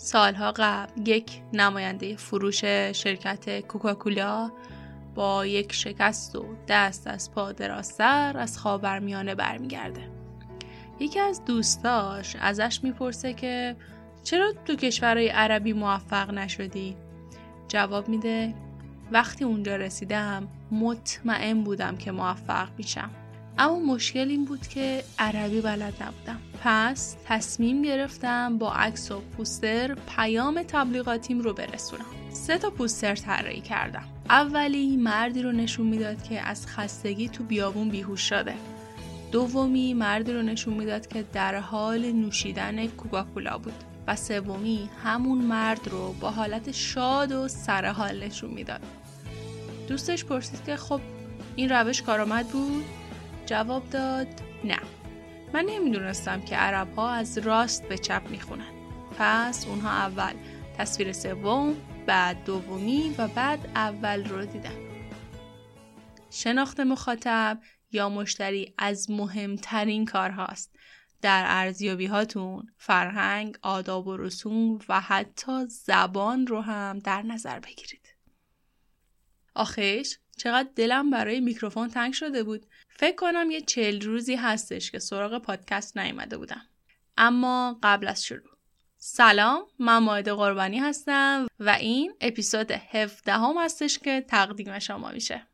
سالها قبل یک نماینده فروش شرکت کوکاکولا با یک شکست و دست از پا دراستر از خاورمیانه برمیگرده یکی از دوستاش ازش می‌پرسه که چرا تو کشورهای عربی موفق نشدی؟ جواب میده وقتی اونجا رسیدم مطمئن بودم که موفق میشم اما مشکل این بود که عربی بلد نبودم. پس تصمیم گرفتم با عکس و پوستر پیام تبلیغاتیم رو برسونم. سه تا پوستر طراحی کردم. اولی مردی رو نشون می‌داد که از خستگی تو بیابون بیهوش شده. دومی مردی رو نشون می‌داد که در حال نوشیدن کوکاکولا بود. و سومی همون مرد رو با حالت شاد و سرحال نشون می‌داد. دوستش پرسید که خب این روش کارآمد بود؟ جواب داد نه من نمی‌دونستم که عرب ها از راست به چپ می‌خونن پس اونها اول تصویر سوم بعد دومی و بعد اول رو دیدن شناخت مخاطب یا مشتری از مهمترین کارهاست در ارزیابی هاتون فرهنگ، آداب و رسوم و حتی زبان رو هم در نظر بگیرید. آخیش چقدر دلم برای میکروفون تنگ شده بود. فکر کنم یه چل روزی هستش که سراغ پادکست نیامده بودم. اما قبل از شروع سلام من ماهد قربانی هستم و این اپیزود 17 هم هستش که تقدیم شما میشه.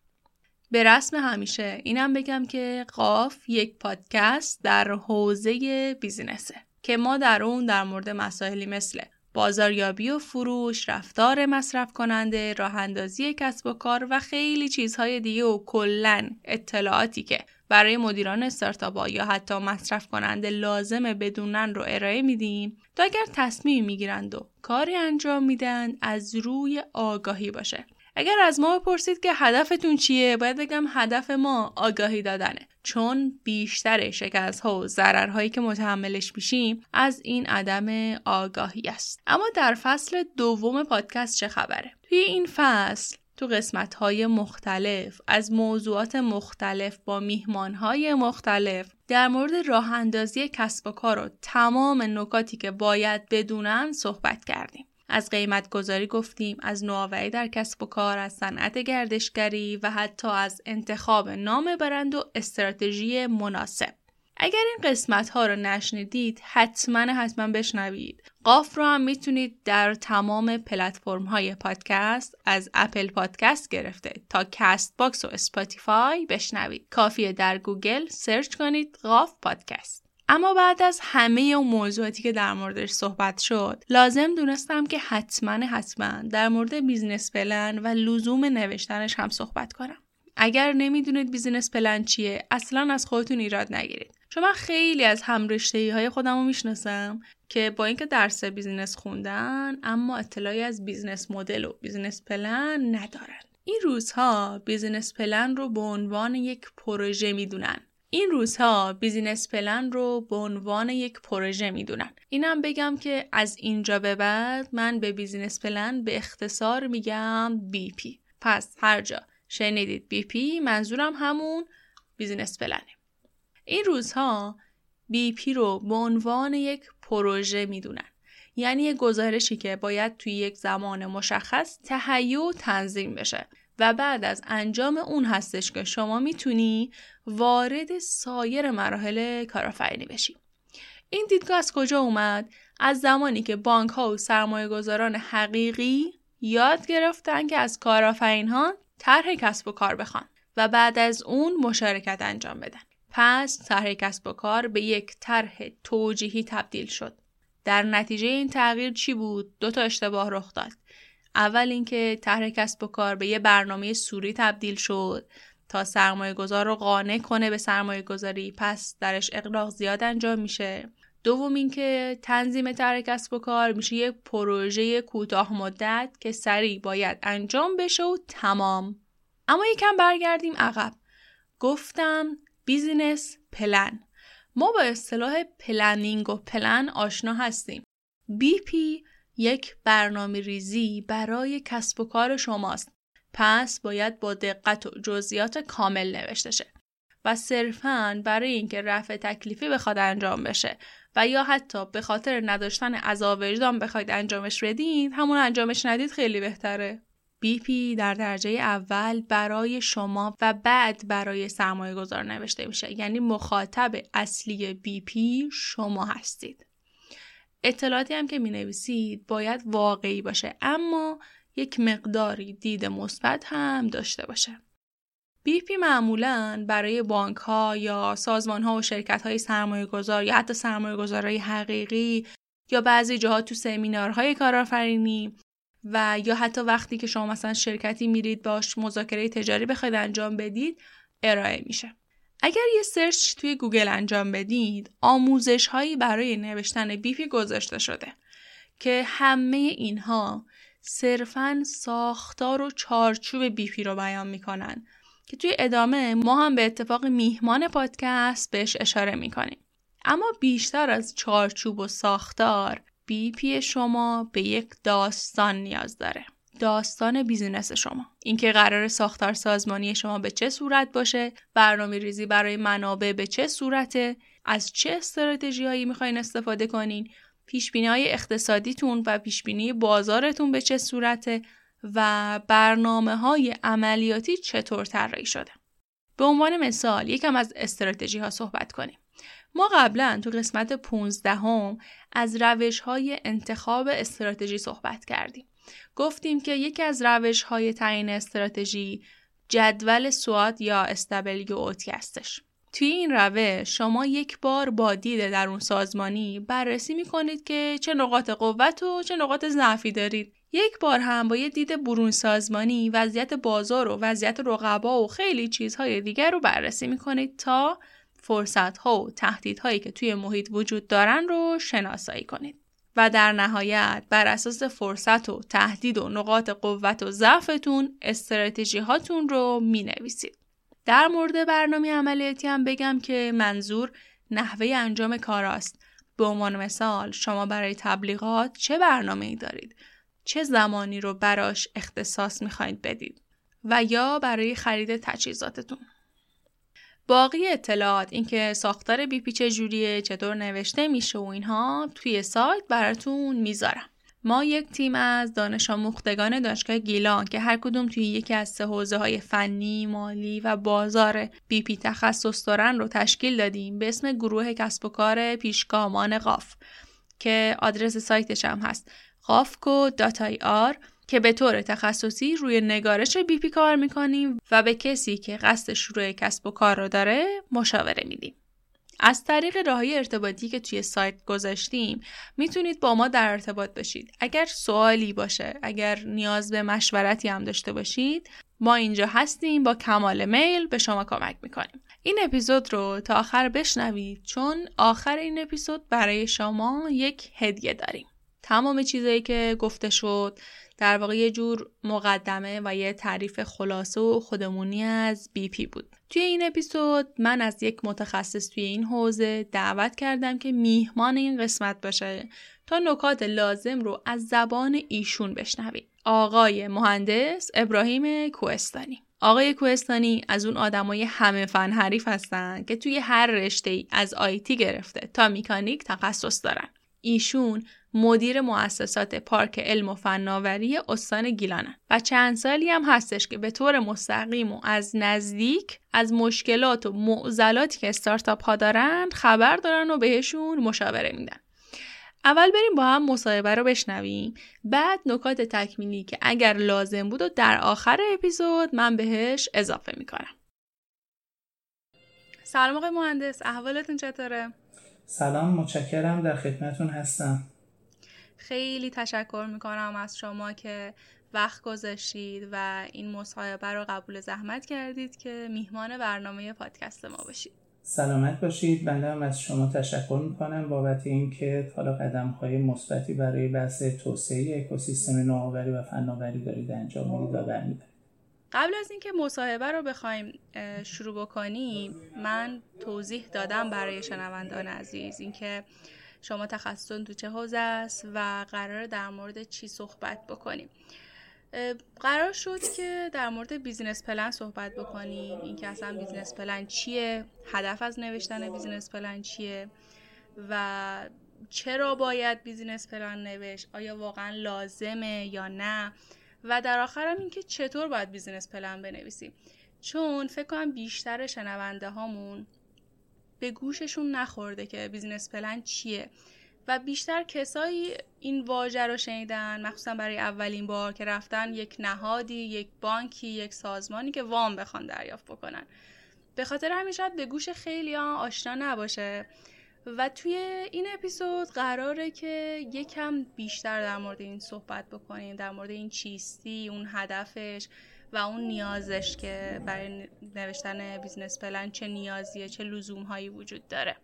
به رسم همیشه اینم بگم که قاف یک پادکست در حوزه بیزینسه که ما در اون در مورد مسائلی مثل بازاریابی و فروش، رفتار مصرف کننده، راه اندازی کسب و کار و خیلی چیزهای دیگه و کلا اطلاعاتی که برای مدیران استارتاپ یا حتی مصرف کننده لازمه بدونن رو ارائه میدیم تا اگر تصمیم می‌گیرند و کاری انجام میدن از روی آگاهی باشه. اگر از ما بپرسید که هدفتون چیه باید بگم هدف ما آگاهی دادنه. چون بیشتر شکست ها و ضررهایی که متحملش میشیم از این عدم آگاهی است. اما در فصل دوم پادکست چه خبره؟ توی این فصل تو قسمت های مختلف از موضوعات مختلف با میهمان های مختلف در مورد راه اندازی کسب و کار و تمام نکاتی که باید بدونن صحبت کردیم. از قیمت گذاری گفتیم از نوآوری در کسب و کار از صنعت گردشگری و حتی از انتخاب نام برند و استراتژی مناسب. اگر این قسمت ها رو نشنیدید حتما حتما بشنوید. قاف رو هم می‌تونید در تمام پلتفرم های پادکست از اپل پادکست گرفته تا کست باکس و اسپاتیفای بشنوید. کافیه در گوگل search کنید قاف پادکست. اما بعد از همه اون موضوعاتی که در موردش صحبت شد لازم دونستم که حتما حتما در مورد business plan و لزوم نوشتنش هم صحبت کنم. اگر نمی‌دونید business plan چیه اصلا از خودتون ایراد نگیرید. چون من خیلی از همرشته های خودم رو می‌شناسم که با اینکه درس business خوندن اما اطلاعی از business model و business plan ندارن. این روزها business plan رو به عنوان یک پروژه می‌دونن. این روزها business plan رو به عنوان یک پروژه می‌دونن. اینم بگم که از اینجا به بعد من به business plan به اختصار میگم BP. پس هر جا شنیدید BP منظورم همون business plan ه. این روزها BP رو به عنوان یک پروژه می‌دونن. یعنی یک گزارشی که باید توی یک زمان مشخص تهیه و تنظیم بشه. و بعد از انجام اون هستش که شما می‌تونی وارد سایر مراحل کارآفرینی بشی. این دیدگاه از کجا اومد؟ از زمانی که بانک ها و سرمایه گذاران حقیقی یاد گرفتن که از کارآفرین ها طرح کسب و کار بخوان و بعد از اون مشارکت انجام بدن. پس طرح کسب و کار به یک طرح توجیهی تبدیل شد. در نتیجه این تغییر چی بود؟ دو تا اشتباه رخ داد. اول اینکه طرح کسب و کار به یه برنامه صوری تبدیل شد تا سرمایه گذار رو قانع کنه به سرمایه گذاری پس درش اغراق زیاد انجام میشه. دوم اینکه تنظیم طرح کسب و کار میشه یه پروژه کوتاه مدت که سریع باید انجام بشه و تمام. اما یکم برگردیم عقب. گفتم business plan. ما با اصطلاح planning و پلن آشنا هستیم. BP یک برنامه ریزی برای کسب و کار شماست. پس باید با دقت و جزئیات کامل نوشته شه. و صرفا برای اینکه رفع تکلیفی بخواد انجام بشه و یا حتی به خاطر نداشتن عذاب وجدان بخواید انجامش بدید همون انجامش ندید خیلی بهتره BP در درجه اول برای شما و بعد برای سرمایه گذار نوشته میشه یعنی مخاطب اصلی BP شما هستید اطلاعاتی هم که می نویسید باید واقعی باشه اما یک مقداری دید مثبت هم داشته باشه. BP معمولا برای بانک ها یا سازمان ها و شرکت های سرمایه گذار یا حتی سرمایه گذارهای حقیقی یا بعضی جاها تو سمینارهای کارآفرینی و یا حتی وقتی که شما مثلا شرکتی میرید باش مذاکره تجاری بخواید انجام بدید ارائه میشه. اگر یه search توی گوگل انجام بدید آموزش هایی برای نوشتن BP گذاشته شده که همه اینها صرفا ساختار و چارچوب BP رو بیان می‌کنن که توی ادامه ما هم به اتفاق میهمان پادکست بهش اشاره می‌کنیم. اما بیشتر از چارچوب و ساختار BP شما به یک داستان نیاز داره. داستان business شما. اینکه قراره ساختار سازمانی شما به چه صورت باشه برنامه ریزی برای منابع به چه صورته از چه استراتژی هایی می‌خواین استفاده کنین پیش های اقتصادیتون و پیش بینی بازارتون به چه صورته و برنامه های عملیاتی چطور طراحی شده. به عنوان مثال یکم از استراتژی ها صحبت کنیم. ما قبلا تو قسمت 15 هم از روش های انتخاب استراتژی صحبت کردیم. گفتیم که یکی از روش های تعیین استراتژی جدول سوات یا استبلیو اوتی هستش. توی این روش شما یک بار با دید در اون سازمانی بررسی می کنید که چه نقاط قوت و چه نقاط ضعفی دارید. یک بار هم با یه دید برون سازمانی وضعیت بازار و وضعیت رقبا و خیلی چیزهای دیگر رو بررسی می کنید تا فرصت ها و تهدیدهایی که توی محیط وجود دارن رو شناسایی کنید. و در نهایت بر اساس فرصت و تهدید و نقاط قوت و ضعفتون استراتژی هاتون رو می نویسید. در مورد برنامه عملیاتی هم بگم که منظور نحوه انجام کار است. به عنوان مثال شما برای تبلیغات چه برنامه ای دارید؟ چه زمانی رو براش اختصاص می خواهید بدید؟ و یا برای خرید تجهیزاتتون. باقی اطلاعات اینکه ساختار BP چجوریه چطور نوشته میشه و اینها توی سایت براتون می‌ذارم. ما یک تیم از دانش آموختگان دانشگاه گیلان که هر کدوم توی یکی از سه حوزه های فنی، مالی و بازار BP تخصص دارن رو تشکیل دادیم به اسم گروه کسب و کار پیشگامان قاف که آدرس سایتش هم هست. قافکو dot IR که به طور تخصصی روی نگارش BP کار می‌کنیم و به کسی که قصد شروع کسب و کار رو داره مشاوره میدیم. از طریق راه‌های ارتباطی که توی سایت گذاشتیم می‌تونید با ما در ارتباط باشید. اگر سوالی باشه، اگر نیاز به مشورتی هم داشته باشید، ما اینجا هستیم با کمال میل به شما کمک می‌کنیم. این اپیزود رو تا آخر بشنوید چون آخر این اپیزود برای شما یک هدیه داریم. تمام چیزایی که گفته شد در واقع یه جور مقدمه و یه تعریف خلاصه و خودمونی از بی پی بود. توی این اپیزود من از یک متخصص توی این حوزه دعوت کردم که میهمان این قسمت باشه تا نکات لازم رو از زبان ایشون بشنوید. آقای مهندس ابراهیم کوهستانی آقای کوهستانی از اون آدمای همه فن حریف هستن که توی هر رشته ای از آیتی گرفته تا میکانیک تخصص دارن. ایشون مدیر مؤسسات پارک علم و فناوری استان گیلانه و چند سالی هم هستش که به طور مستقیم و از نزدیک از مشکلات و معضلاتی که استارتاپ ها دارن خبر دارن و بهشون مشاوره میدن. اول بریم با هم مصاحبه رو بشنویم. بعد نکات تکمیلی که اگر لازم بود و در آخر اپیزود من بهش اضافه می‌کنم. سلام آقای مهندس احوالتون چطوره؟ سلام متشکرم در خدمتون هستم. خیلی تشکر می‌کنم از شما که وقت گذاشتید و این مصاحبه رو قبول زحمت کردید که میهمان برنامه پادکست ما باشید سلامت باشید. بنده هم از شما تشکر می‌کنم بابت اینکه حالا قدم های مثبتی برای بحث توسعه اکوسیستم نوآوری و فناوری دارید انجام می‌دید و برمیدارید. قبل از اینکه مصاحبه رو بخوایم شروع بکنیم من توضیح دادم برای شنوندگان عزیز اینکه شما تخصصتون تو چه حوزه است و قراره در مورد چی صحبت بکنیم؟ قرار شد که در مورد business plan صحبت بکنیم. اینکه اصلا business plan چیه؟ هدف از نوشتن business plan چیه؟ و چرا باید business plan نوشت؟ آیا واقعا لازمه یا نه؟ و در آخرم اینکه چطور باید business plan بنویسیم؟ چون فکر کنم بیشتر شنونده هامون به گوششون نخورده که business plan چیه. و بیشتر کسایی این واژه رو شنیدن مخصوصا برای اولین بار که رفتن یک نهادی یک بانکی یک سازمانی که وام بخوان دریافت بکنن. به خاطر همین شاید به گوش خیلی ها آشنا نباشه. و توی این اپیزود قراره که یکم بیشتر در مورد این صحبت بکنیم در مورد این چیستی اون هدفش. و اون نیازش که برای نوشتن business plan چه نیازیه چه لزوم هایی وجود داره.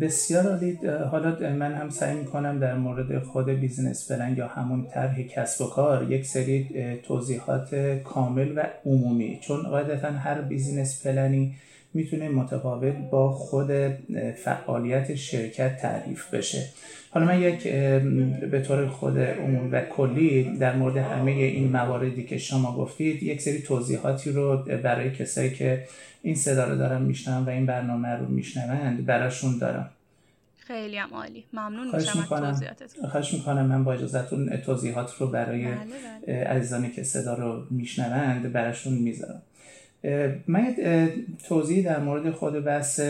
بسیار عالی. حالا من هم سعی می‌کنم در مورد خود business plan یا همون طرح کسب و کار یک سری توضیحات کامل و عمومی چون قاعدتا هر business plan ی می‌تونه متقابل با خود فعالیت شرکت تعریف بشه. حالا من یک به طور خود عمومی و کلی در مورد همه این مواردی که شما گفتید یک سری توضیحاتی رو برای کسایی که این صدا رو دارن میشنون و این برنامه رو میشنوند براشون دارم. خیلی هم عالی. ممنون میشم می‌کنم. خواهش می‌کنم. من با اجازتون توضیحات رو برای بله، بله. عزیزانی که صدا رو میشنوند براشون می‌ذارم. من توضیح در مورد خود بحث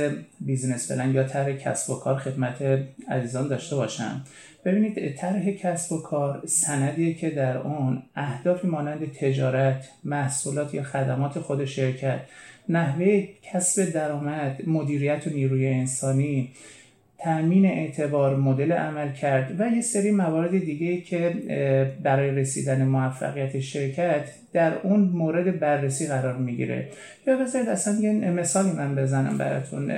بیزینس پلن یا طرح کسب و کار خدمت عزیزان داشته باشم. ببینید طرح کسب و کار سندیه که در آن اهدافی مانند تجارت محصولات یا خدمات خود شرکت نحوه کسب درآمد مدیریت و نیروی انسانی تأمین اعتبار مدل عمل کرد و یه سری موارد دیگه که برای رسیدن موفقیت شرکت در اون مورد بررسی قرار می‌گیره. یا بذارید اصلا یه مثالی من بزنم براتون.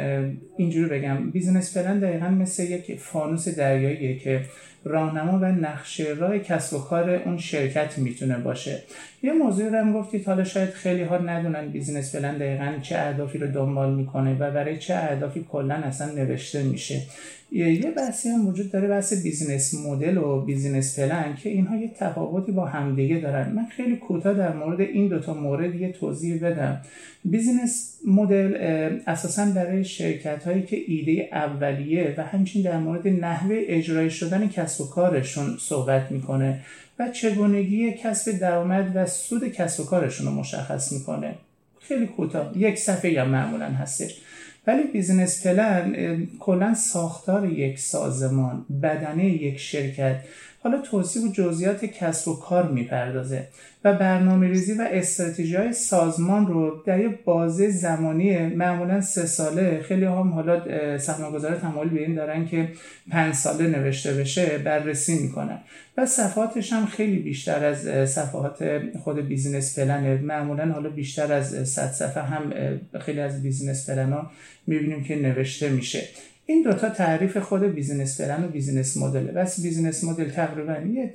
اینجوری بگم. business plan دقیقا مثل یک فانوس دریاییه که راهنما و نقشه راه کسب و کار اون شرکت می‌تونه باشه. یه موضوعی رو هم گفتید حالا شاید خیلی ها ندونن business plan دقیقا چه اهدافی رو دنبال می‌کنه و برای چه اهدافی کلا اصلا نوشته میشه. یه بحثی هم وجود داره بحث business model و business plan که اینها یه تفاوتی با همدیگه دارن. من خیلی کوتاه در مورد این دوتا مورد یه توضیح بدم. business model اساسا برای شرکت هایی که ایده اولیه و همچنین در مورد نحوه اجرای شدن کسب و کارشون صحبت می‌کنه و چگونگی کسب درآمد و سود کسب و کارشون رو مشخص می‌کنه. خیلی کوتاه. یک صفحه هم معمولا هستش. ولی business plan کلا ساختار یک سازمان بدنه یک شرکت. حالا توصیف و جزئیات کسب و کار می‌پردازه و برنامه ریزی و استراتژی های سازمان رو در یک بازه زمانی معمولا سه ساله خیلی هم حالا سرمایه‌گذار تمایل به این دارن که پنج ساله نوشته بشه بررسی می‌کنن. و صفحاتش هم خیلی بیشتر از صفحات خود business plan ه. معمولا حالا بیشتر از 100 صفحه هم خیلی از business plan ها می‌بینیم که نوشته میشه. این دوتا تعریف خود business plan و business model. پس business model تقریبا یه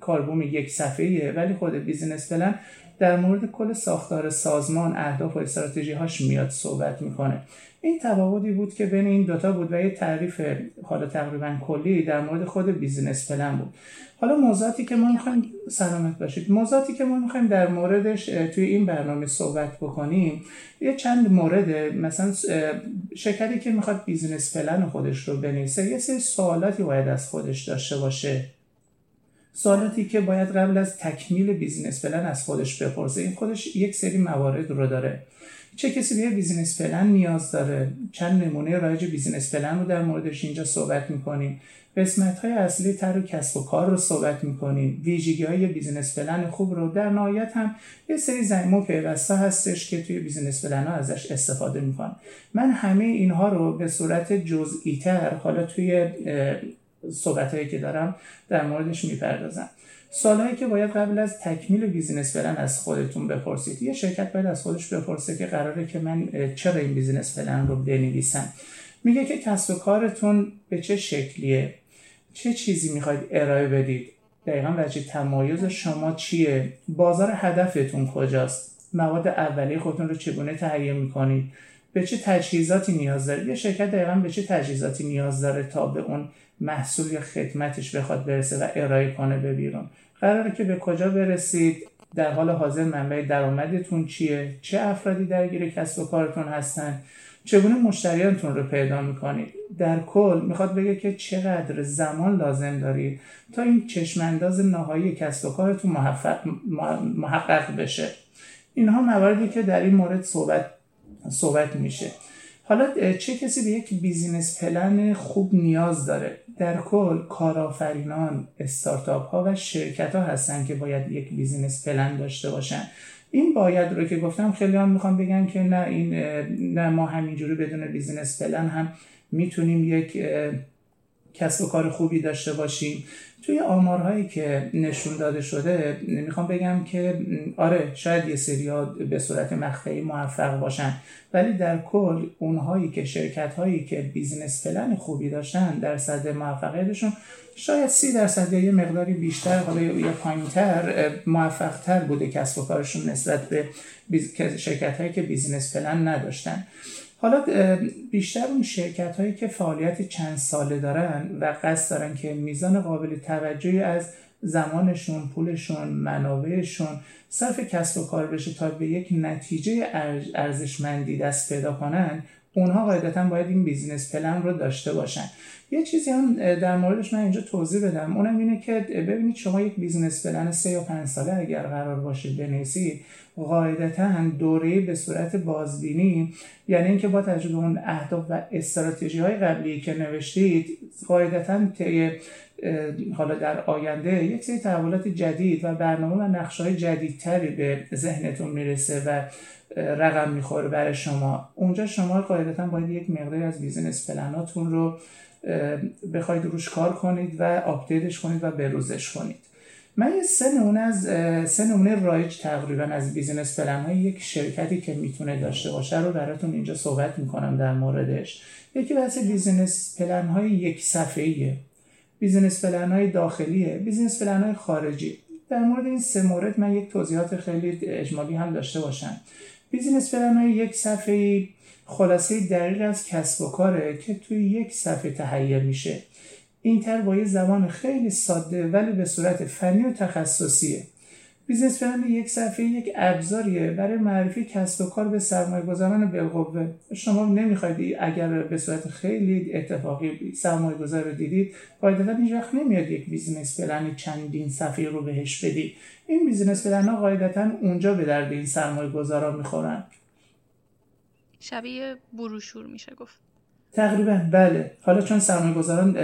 کاربوم یک صفحه‌ایه ولی خود business plan در مورد کل ساختار سازمان اهداف و استراتژی هاش میاد صحبت می‌کنه. این تفاوتی بود که بین این دوتا بود و یه تعریف حالا تقریبا کلی در مورد خود business plan بود. حالا موضوعاتی که ما می‌خوایم سلامت باشید. موضوعاتی که ما می‌خوایم در موردش توی این برنامه صحبت بکنیم یه چند مورد مثلا شرکتی که می‌خواد business plan خودش رو بنویسه یه سری سوالاتی باید از خودش داشته باشه. سوالاتی که باید قبل از تکمیل business plan از خودش بپرسه. این خودش یک سری موارد رو داره. چه کسی به business plan نیاز داره؟ چند نمونه رایج business plan رو در موردش اینجا صحبت می‌کنیم. قسمت های اصلی طرح کسب و کار رو صحبت می‌کنیم. ویژگی های business plan خوب رو در نهایت هم یه سری ضمیمه و پیوست هستش که توی business plan ها ازش استفاده می‌کنم من همه اینها رو به صورت جزئی تر حالا توی صحبت هایی که دارم در موردش می‌پردازم. سوال‌هایی که باید قبل از تکمیل business plan از خودتون بپرسید. یه شرکت باید از خودش بپرسه که قراره که من چرا این business plan رو بنویسم. میگه که کسب و کارتون به چه شکلیه؟ چه چیزی می‌خواید ارائه بدید؟ دقیقا وجه تمایز شما چیه؟ بازار هدفتون کجاست؟ مواد اولیه خودتون رو چگونه تهیه می‌کنید؟ به چه تجهیزاتی نیاز داره؟ یه شرکت دقیقا به چه تجهیزاتی نیاز داره تا به اون محصول یا خدمتش بخواد برسه و ارائه کنه به بیرون؟ قراره که به کجا برسید؟ در حال حاضر منبع درآمدتون چیه؟ چه افرادی درگیر کسب و کارتون هستن؟ چگونه مشتریانتون رو پیدا می‌کنید؟ در کل می‌خواد بگه که چقدر زمان لازم دارید تا این چشمانداز نهایی کسب و کارتون محقق بشه. اینها مواردی که در این مورد صحبت صحبت میشه. حالا چه کسی به یک business plan خوب نیاز داره؟ در کل کارآفرینان استارتاپ ها و شرکت ها هستن که باید یک business plan داشته باشن. این باید رو که گفتم خیلی هم می‌خوام بگن که نه این نه ما همینجوری بدون business plan هم می‌تونیم یک کسب و کار خوبی داشته باشیم. توی آمارهایی که نشون داده شده می‌خوام بگم که آره شاید یه سری به صورت مقطعی موفق باشن ولی در کل اونهایی که شرکت هایی که business plan خوبی داشتن درصد موفقیتشون شاید سی درصد یا یه مقداری بیشتر حالا یا پایینتر موفقتر بوده کسب و کارشون نسبت به شرکت هایی که business plan نداشتن. حالا بیشتر اون شرکت هایی که فعالیت چند ساله دارن و قصد دارن که میزان قابل توجهی از زمانشون، پولشون، منابعشون صرف کسب و کار بشه تا به یک نتیجه ارزشمندی دست پیدا کنن اونها قاعدتا باید این business plan رو داشته باشن. یه چیزی هم در موردش من اینجا توضیح بدم. اونم اینه که ببینید شما یک business plan سه یا پنج ساله اگر قرار باشه بنویسید قاعدتا دوره به صورت بازبینی یعنی اینکه با توجه به اون اهداف و استراتژی های قبلی که نوشتید قاعدتا طی حالا در آینده یک سری تحولات جدید و برنامه و نقشه های جدیدتری به ذهنتون می‌رسه و رقم می‌خوره برای شما. اونجا شما قاعدتا باید یک مقداری از business plan اتون رو بخواید روش کار کنید و update ش کنید و بروزش کنید. من یه سه نمونه از سه نمونه رایج تقریبا از business plan های یک شرکتی که می‌تونه داشته باشه رو براتون اینجا صحبت می‌کنم در موردش. یکی بحث business plan های یک صفحه‌ایه. business plan های داخلیه business plan های خارجی. در مورد این سه مورد من یک توضیحات خیلی اجمالی هم داشته باشم. business plan های یک صفحه‌ای خلاصه دقیق از کسب و کاره که توی یک صفحه تهیه میشه. این طرح با یه زبان خیلی ساده ولی به صورت فنی و تخصصیه. business plan یک صفحه یک ابزاریه برای معرفی کسب و کار به سرمایه گذاران بالقوه. شما نمی‌خواید اگر به صورت خیلی اتفاقی سرمایه گذار رو دیدید قاعدتا هیچ وقت نمیاد یک business plan چندین صفحه رو بهش بدید. این business plan ها قاعدتا اونجا به درد این سرمایه گذاران می‌خورن. شبیه بروشور میشه گفت. تقریبا بله. حالا چون سرمایه گذاران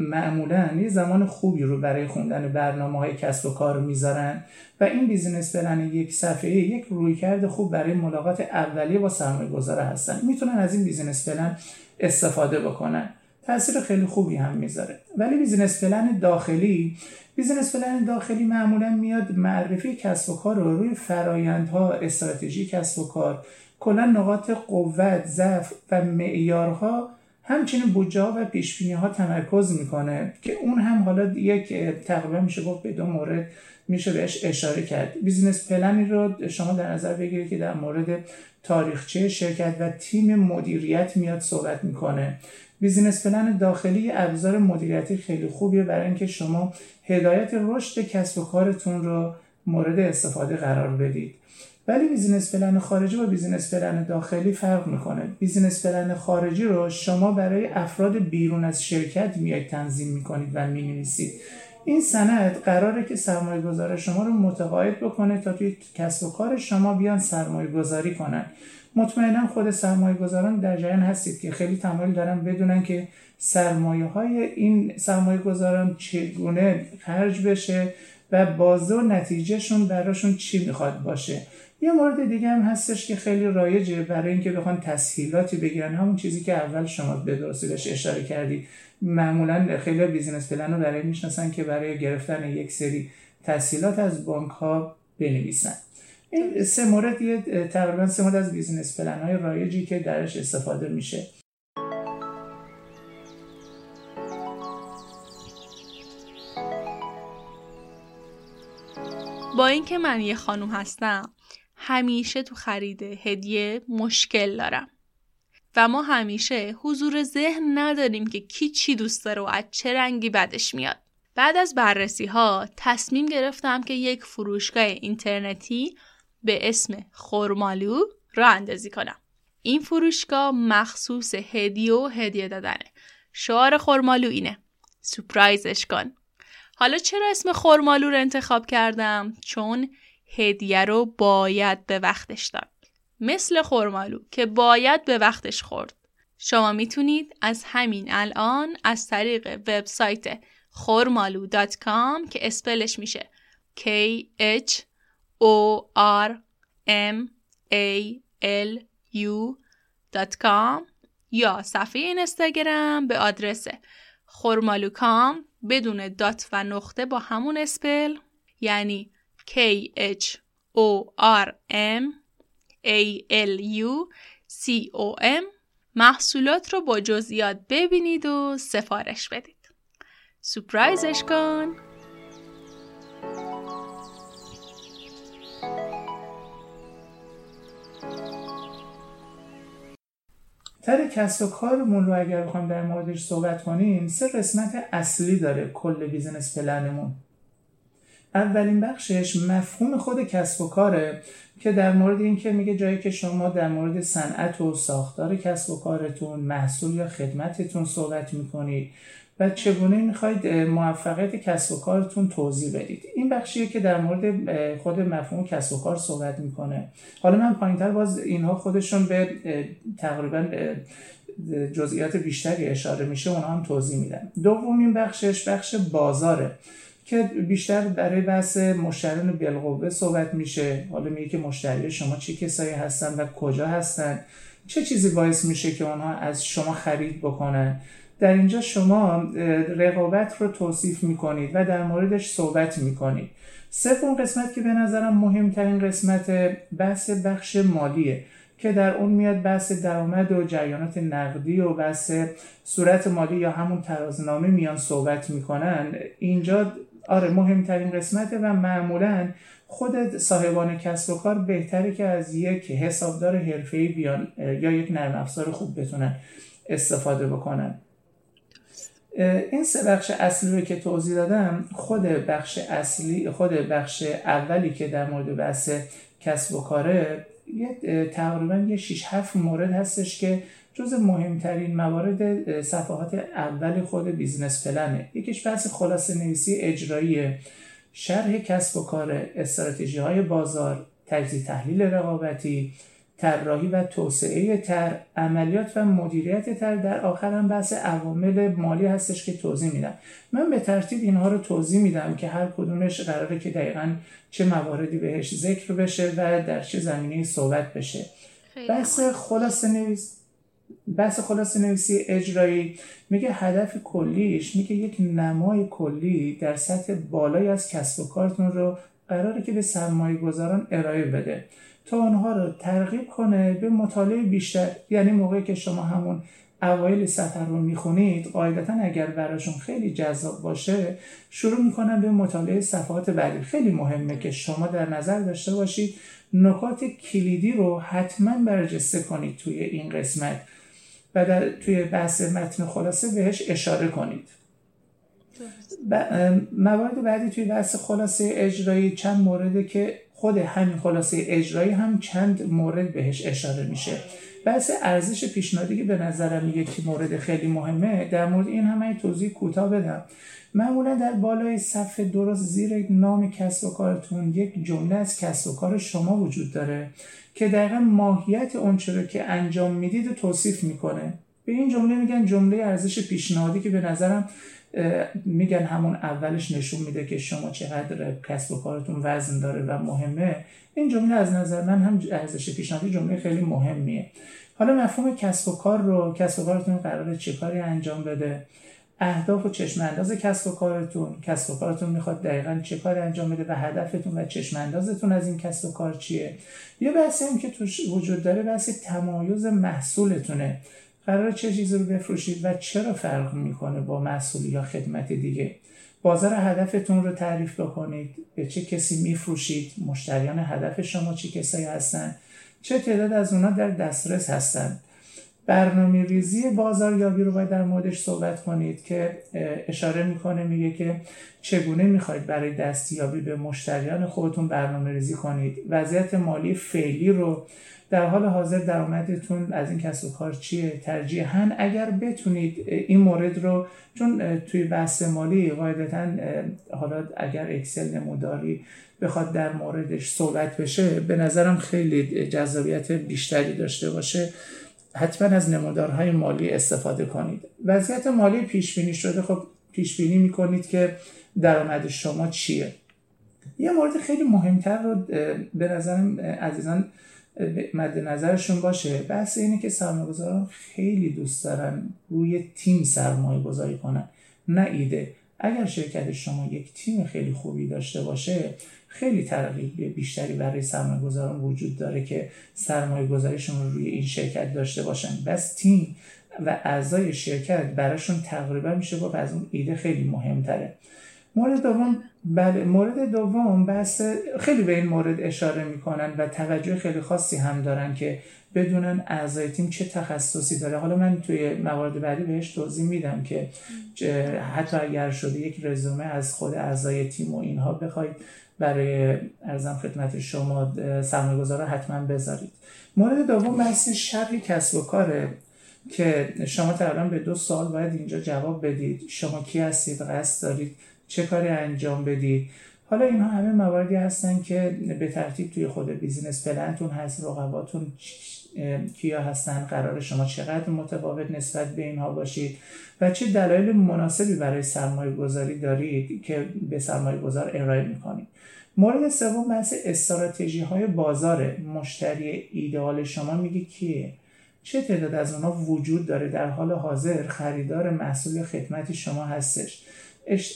معمولا یه زمان خوبی رو برای خوندن برنامه های کسب و کار می‌ذارن و این business plan یک صفحه یک رویکرد خوب برای ملاقات اولیه با سرمایه گذاره هستن. می‌تونن از این business plan استفاده بکنن. تاثیر خیلی خوبی هم می‌ذاره. ولی business plan داخلی business plan داخلی معمولا میاد معرفی کسب و کار رو روی فرایندها استراتژی کسب و کار کلا نقاط قوت ضعف و معیارها همچنین بودجه و پیش ها تمرکز می‌کنه که اون هم حالا یک تقریبا میشه گفت به دو مورد میشه بهش اشاره کرد. business plan ی رو شما در نظر بگیرید که در مورد تاریخچه شرکت و تیم مدیریت میاد صحبت می‌کنه. business plan داخلی ابزار مدیریتی خیلی خوبیه برای اینکه شما هدایت رشد کسب و کارتون رو مورد استفاده قرار بدید. ولی business plan خارجی با business plan داخلی فرق می‌کنه. business plan خارجی رو شما برای افراد بیرون از شرکت میاید تنظیم می‌کنید و می‌نویسید. این سند قراره که سرمایه گذار شما رو متقاعد بکنه تا توی کسب و کار شما بیان سرمایه گذاری کنن. مطمئنا خود سرمایه گذاران در جریان هستید که خیلی تمایل دارن بدونن که سرمایه های این سرمایه گذاران چگونه خرج بشه و بازه و نتیجهشون براشون چی می‌خواد باشه. یه مورد دیگه هم هستش که خیلی رایجه برای اینکه بخوان تسهیلاتی بگیرن. همون چیزی که اول شما به درستی بهش اشاره کردید معمولا خیلی بیزینس پلن رو برای می‌شناسن که برای گرفتن یک سری تسهیلات از بانک ها بنویسن. این سه مورد یه تقریبا سه مورد از بیزینس پلن های رایجی که درش استفاده میشه. با اینکه من یه خانوم هستم همیشه تو خرید هدیه مشکل دارم و ما همیشه حضور ذهن نداریم که کی چی دوست داره و از چه رنگی بدش میاد. بعد از بررسی ها تصمیم گرفتم که یک فروشگاه اینترنتی به اسم خورمالو را اندازی کنم. این فروشگاه مخصوص هدیه و هدیه دادنه. شعار خورمالو اینه. سپرایزش کن. حالا چرا اسم خورمالو رو انتخاب کردم؟ چون هدیه رو باید به وقتش داد. مثل خورمالو که باید به وقتش خورد. شما می‌تونید از همین الان از طریق وبسایت خورمالو.com که اسپلش میشه K H O R M A L U.com یا صفحه اینستاگرام به آدرس خورمالوکام بدون دات و نقطه با همون اسپل یعنی K H O R M A L U C O M محصولات رو با جزئیات ببینید و سفارش بدید. surprise ش کن. طرح کسب و کارمون رو اگر بخوایم در موردش صحبت کنیم سه قسمت اصلی داره کل business plan مون اولین بخشش مفهوم خود کسب و کاره که در مورد اینکه میگه جایی که شما در مورد صنعت و ساختار کسب و کارتون محصول یا خدمتتون صحبت می‌کنید و چگونه می‌خواید موفقیت کسب و کارتون توضیح بدید. این بخشیه که در مورد خود مفهوم کسب و کار صحبت می‌کنه. حالا من پایینتر باز اینها خودشون به تقریبا جزئیات بیشتری اشاره میشه اونها هم توضیح میدن دومین بخشش بخش بازاره. که بیشتر برای بحث مشتریان بالقوه صحبت میشه. حالا میگه که مشتری شما چه کسایی هستن و کجا هستن. چه چیزی باعث میشه که اونها از شما خرید بکنن؟ در اینجا شما رقابت رو توصیف می‌کنید و در موردش صحبت می‌کنید. سوم قسمت که به نظرم مهمترین قسمت بحث بخش مالیه که در اون میاد بحث درآمد و جریانات نقدی و بحث صورت مالی یا همون ترازنامه میان صحبت می‌کنن. اینجا آره مهمترین قسمته و معمولا خود صاحبان کسب و کار بهتره که از یک حسابدار حرفه‌ای بیان یا یک نرم افزار خوب بتونن استفاده بکنن. این سه بخش اصلی رو که توضیح دادم خود بخش اصلی خود بخش اولی که در مورد بحث کسب و کاره یه تقریبا یه 6 7 مورد هستش که جز مهمترین موارد صفحات اول خود business plan ه. یکیش بحث خلاصه نویسی اجرایی شرح کسب و کار استراتژی های بازار تجزیه تحلیل رقابتی طراحی و توسعه طرح عملیات و مدیریت طرح. در آخر هم بحث عوامل مالی هستش که توضیح میدم. من به ترتیب اینها رو توضیح میدم که هر کدومش قراره که دقیقا چه مواردی بهش ذکر بشه و در چه زمینه صحبت بشه. بحث خلاصه نویس بحث خلاصه نویسی اجرایی. میگه هدف کلیش میگه یک نمای کلی در سطح بالایی از کسب و کارتون رو قراره که به سرمایه گذاران ارائه بده. تا اونها رو ترغیب کنه به مطالعه بیشتر. یعنی موقعی که شما همون اوایل سفر رو می‌خونید قاعدتا اگر براشون خیلی جذاب باشه شروع می‌کنن به مطالعه صفحات بعدی. خیلی مهمه که شما در نظر داشته باشید نکات کلیدی رو حتما برجسته کنید توی این قسمت. و در توی بحث متن خلاصه بهش اشاره کنید. موارد بعدی توی بحث خلاصه اجرایی چند مورده که خود همین خلاصه اجرایی هم چند مورد بهش اشاره میشه. بحث ارزش پیشنهادی که به نظرم یک مورد خیلی مهمه در مورد این هم توضیح کوتاه بدم. معمولا در بالای صفحه درست زیر نام کسب و کارتون یک جمله از کسب و کار شما وجود داره که دقیقا ماهیت اونچه رو که انجام می‌دید توصیف می‌کنه. به این جمله میگن جمله ارزش پیشنهادی که به نظرم میگن همون اولش نشون میده که شما چقدر کسب و کارتون وزن داره و مهمه. این جمله از نظر من هم ارزش پیشنهادی جمله خیلی مهمیه. حالا مفهوم کسب و کار رو کسب و کارتون قراره چه کاری انجام بده؟ اهداف و چشم انداز کسب و کارتون. کسب و کارتون می‌خواد دقیقا چه کاری انجام بده و هدفتون و چشم اندازتون از این کسب و کار چیه؟ یه بحثی هم که توش وجود داره بحث تمایز محصولتونه. قرار چه چیزی رو بفروشید و چرا فرق می‌کنه با محصول یا خدمت دیگه؟ بازار هدفتون رو تعریف بکنید. به چه کسی میفروشید؟ مشتریان هدف شما چه کسایی هستن؟ چه تعداد از اونا در دسترس هستن؟ برنامه ریزی بازاریابی رو باید در موردش صحبت کنید که اشاره می‌کنه میگه که چگونه می‌خواید برای دستیابی به مشتریان خودتون برنامه ریزی کنید؟ وضعیت مالی فعلی رو در حال حاضر درآمدتون از این کسب و کار چیه؟ ترجیحاً اگر بتونید این مورد رو چون توی بحث مالی قاعدتا حالا اگر اکسل نموداری بخواد در موردش صحبت بشه به نظرم خیلی جذابیت بیشتری داشته باشه. حتما از نمودارهای مالی استفاده کنید. وضعیت مالی پیش بینی شده. خب پیش بینی می‌کنید که درآمد شما چیه؟ یه مورد خیلی مهمتر رو به نظرم عزیزان مد نظرشون باشه. بحث اینه که سرمایه‌گذاران خیلی دوست دارن روی تیم سرمایه گذاری کنن نه ایده. اگر شرکت شما یک تیم خیلی خوبی داشته باشه خیلی ترغیب بیشتری برای سرمایه گذاران وجود داره که سرمایه گذاریشون رو روی این شرکت داشته باشن. بس تیم و اعضای شرکت براشون تقریبا میشه گفت از اون ایده خیلی مهمتره. مورد دوم بله مورد دوم بحث خیلی به این مورد اشاره می‌کنن و توجه خیلی خاصی هم دارن که بدونن اعضای تیم چه تخصصی داره. حالا من توی موارد بعدی بهش توضیح میدم که حتی اگر شده یک رزومه از خود اعضای تیم و اینها بخواید برای عرضم خدمت شما سرمایه‌گذارا حتما بذارید. مورد دوم بحث شرح کسب و کاره که شما تقریبا به دو سوال باید اینجا جواب بدید. شما کی هستید؟ قصد دارید؟ چه کاری انجام بدید حالا اینها همه مواردی هستن که به ترتیب توی خود business plan تون هست رقباتون کیا هستن قرار شما چقدر متفاوت نسبت به اینها باشید و چه دلایل مناسبی برای سرمایه گذاری دارید که به سرمایه گذار ارائه می‌کنید مورد سوم بحث استراتژی های بازار مشتری ایدئال شما میگه کیه؟ چه تعداد از اونها وجود داره؟ در حال حاضر خریدار محصول خدمتی شما هستش.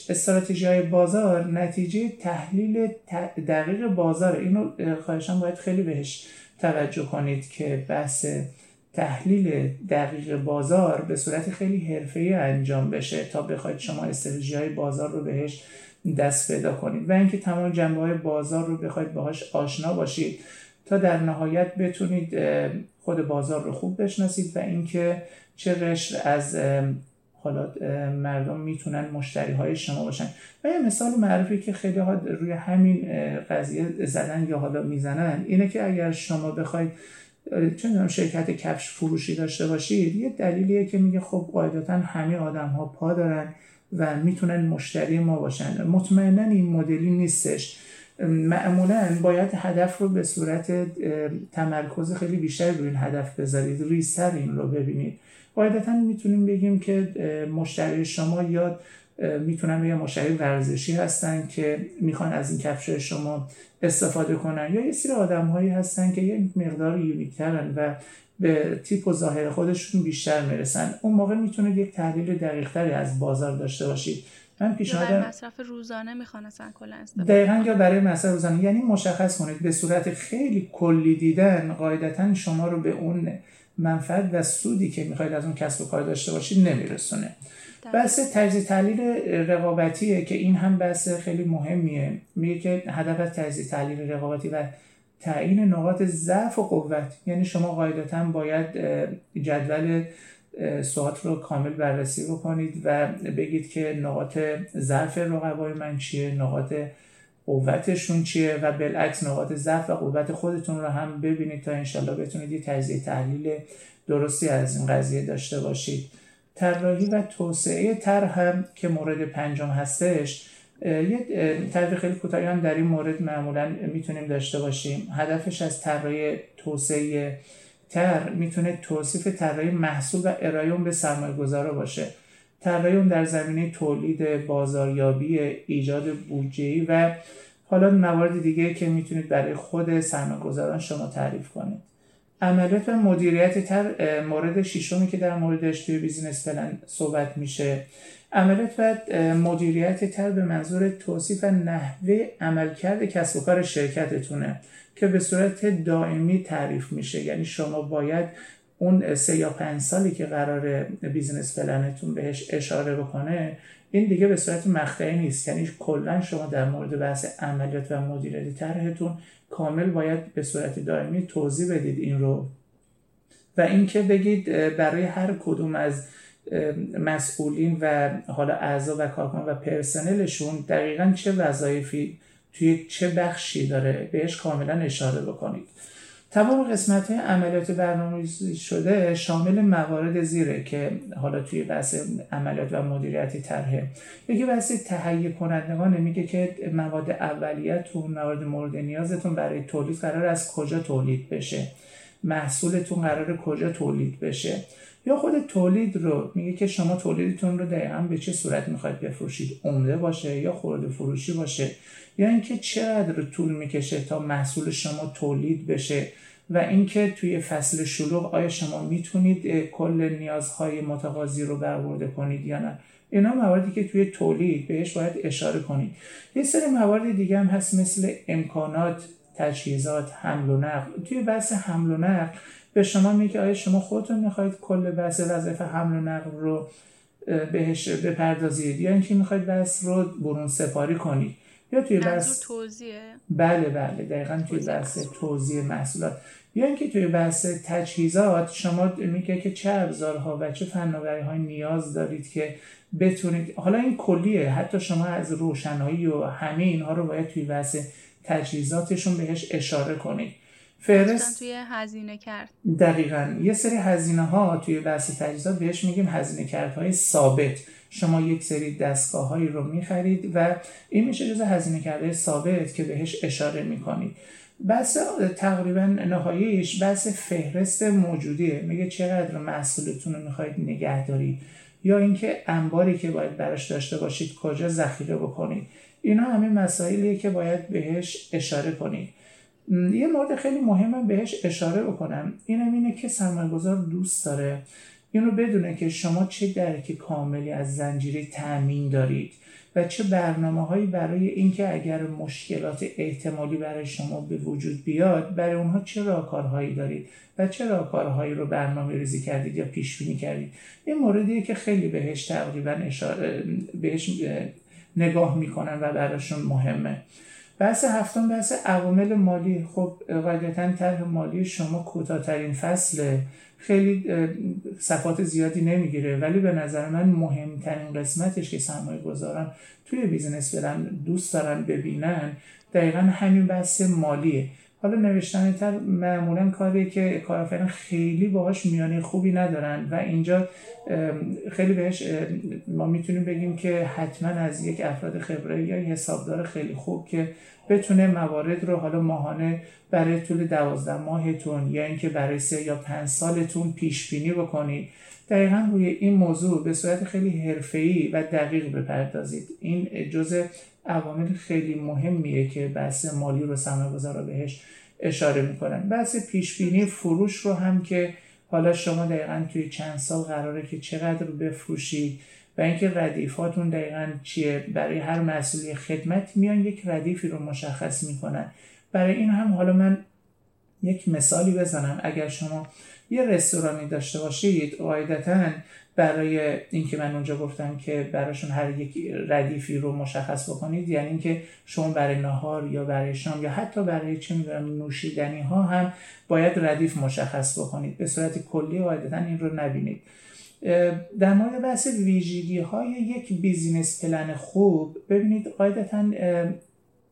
استراتژی های بازار نتیجه تحلیل دقیق بازار اینو خواهشان باید خیلی بهش توجه کنید که بحث تحلیل دقیق بازار به صورت خیلی حرفه‌ای انجام بشه تا بخواید شما استراتژی های بازار رو بهش دست پیدا کنید. و اینکه تمام جنبه های بازار رو بخواید باهاش آشنا باشید تا در نهایت بتونید خود بازار رو خوب بشناسید و اینکه چه قشر از حالا مردم می‌تونن مشتری های شما باشن. و یه مثال معروفی که خیلی ها روی همین قضیه زدن یا حالا می‌زنن اینه که اگر شما بخواید چون شرکت کفش فروشی داشته باشید یه دلیلیه که میگه خب قاعدتا همه آدم ها پا دارن و می‌تونن مشتری ما باشن. مطمئنا این مدلی نیستش. معمولا باید هدف رو به صورت تمرکز خیلی بیشتر روی این هدف بذارید. ریستر این رو ببینید. قاعدتا می‌تونیم بگیم که مشتری شما یا می‌تونن یه مشتری ورزشی هستن که می‌خوان از این کفش شما استفاده کنن. یا یه سری آدم هایی هستن که یه مقدار یونیکترن و به تیپ و ظاهر خودشون بیشتر می‌رسن. اون موقع می‌تونه یک تحلیل دقیقتری از بازار داشته باشید. من پیشنهاد برای مصرف روزانه می‌خوان اصلا کلا استفاده دقیقا یا برای مصرف روزانه. یعنی مشخص کنید به صورت خیلی کلی دیدن قاعدتا شما رو به اون منفعت و سودی که می‌خواید از اون کسب و کار داشته باشید نمیرسونه. بحث تجزیه تحلیل رقابتیه که این هم بحث خیلی مهمیه. میگه که هدف از تجزیه تحلیل رقابتی و تعیین نقاط ضعف و قوت یعنی شما قاعدتا باید جدول سوات رو کامل بررسی بکنید و بگید که نقاط ضعف رقبای من چیه نقاط قوتشون چیه و بالعکس نقاط ضعف و قوت خودتون رو هم ببینید تا انشالله بتونید یه تجزیه تحلیل درستی از این قضیه داشته باشید. طراحی و توسعه طرح که مورد پنجم هستش یه تعریف خیلی کوتاهی هم در این مورد معمولا می‌تونیم داشته باشیم. هدفش از طراحی توسعه تر می‌تونه توصیف طراحی محصول و ارائه به سرمایه گذارا باشه. طراحی اون در زمینه تولید بازاریابی ایجاد بودجه و حالا موارد دیگه که می‌تونید برای خود سرمایه‌گذاران شما تعریف کنید. عملیات و مدیریت تر مورد ششمی که در موردش توی بیزینس پلن صحبت میشه. عملیات و مدیریت تر به منظور توصیف نحوه عملکرد کسب و کار شرکتتونه که به صورت دائمی تعریف میشه. یعنی شما باید اون سه یا پنج سالی که قرار business plan تون بهش اشاره بکنه این دیگه به صورت مقطعی نیست. یعنی کلا شما در مورد بحث عملیات و مدیریت طرحتون کامل باید به صورت دائمی توضیح بدید این رو. و اینکه بگید برای هر کدوم از مسئولین و حالا اعضا و کارکن و پرسنلشون دقیقا چه وظایفی توی چه بخشی داره بهش کاملا اشاره بکنید. تمام قسمت های عملیات برنامه‌ریزی شده شامل موارد زیره که حالا توی بحث عملیات و مدیریتی طرحه. یکی بحث تهیه کنندگان میگه که مواد اولیتون مواد مورد نیازتون برای تولید قرار از کجا تولید بشه؟ محصولتون قرار کجا تولید بشه؟ یا خود تولید رو میگه که شما تولیدتون رو دقیقا به چه صورت می‌خواید بفروشید؟ عمده باشه یا خورده فروشی باشه؟ یا اینکه چقدر طول می‌کشه تا محصول شما تولید بشه و اینکه توی فصل شلوغ آیا شما می‌تونید کل نیازهای متقاضی رو برآورده کنید یا نه. اینا مواردی که توی تولید بهش باید اشاره کنید. یه سری موارد دیگه هم هست مثل امکانات تجهیزات حمل و نقل. توی بحث حمل و نقل به شما میگه آیا شما خودتون می‌خواید کل بحث وظایف حمل و نقل رو بهش بپردازید یا اینکه می‌خواید بحث رو برون سپاری کنید. یا توی بحث توضیحه بله بله دقیقا توی بحث توضیح محصولات. یا اینکه توی بحث تجهیزات شما میگه که چه ابزارها و چه فناوری های نیاز دارید که بتونید حالا این کلیه حتی شما از روشنایی و همه اینها رو باید توی بحث تجهیزاتشون بهش اشاره کنید. فهرست توی هزینه کرد. دقیقا. یه سری هزینه ها توی بحث تجهیزات بهش میگیم هزینه کردهای ثابت. شما یک سری دستگاه هایی رو می‌خرید و این میشه جز هزینه کرده ثابت که بهش اشاره می‌کنید. بحث تقریبا نهاییش بحث فهرست موجودیه. میگه چقدر محصولتون رو می‌خواید نگه دارید؟ یا اینکه انباری که باید براش داشته باشید کجا ذخیره بکنید؟ اینا همه مسائلیه که باید بهش اشاره کنید. یه مورد خیلی مهمه بهش اشاره بکنم. اینم اینه که سرمایه‌گذار دوست داره اینو بدونه که شما چه درک کاملی از زنجیره تأمین دارید و چه برنامه هایی برای اینکه اگر مشکلات احتمالی برای شما به وجود بیاد برای اونها چه راهکارهایی دارید و چه راهکارهایی رو برنامه ریزی کردید یا پیش بینی کردید. این موردیه که خیلی بهش تقریبا بهش نگاه می‌کنن و براشون مهمه. بحث هفتم بحث عوامل مالی. خب قاعدتا طرح مالی شما کوتاهترین فصل خیلی صفحات زیادی نمی‌گیره ولی به نظر من مهمترین قسمتش که سرمایه گذاران توی business plan دوست دارن ببینن دقیقا همین بحث مالیه. حالا نوشتن طرح معمولا کاری که کارآفرین خیلی باهاش میانه خوبی ندارن و اینجا خیلی بهش ما می‌تونیم بگیم که حتما از یک افراد خبره یا حسابدار خیلی خوب که بتونه موارد رو حالا ماهانه برای طول دوازده ماهتون یا اینکه برای سه یا پنج سالتون پیش بینی بکنید دقیقا روی این موضوع به صورت خیلی حرفه‌ای و دقیق بپردازید. این جزء عوامل خیلی مهمیه که بحث مالی رو سرمایه‌گذارا بهش اشاره می‌کنن. بحث پیش بینی فروش رو هم که حالا شما دقیقا توی چند سال قراره که چقدر بفروشید و اینکه ردیفاتون دقیقا چیه. برای هر مسئولی خدمت میان یک ردیفی رو مشخص می‌کنن. برای این هم حالا من یک مثالی بزنم. اگر شما یه رستورانی داشته باشید قاعدتا برای اینکه من اونجا گفتم که براشون هر یک ردیفی رو مشخص بکنید یعنی اینکه شما برای نهار یا برای شام یا حتی برای چه می‌دونم نوشیدنی ها هم باید ردیف مشخص بکنید. به صورت کلی قاعدتا این رو نبینید. در مورد بحث ویژگی های یک business plan خوب ببینید قاعدتا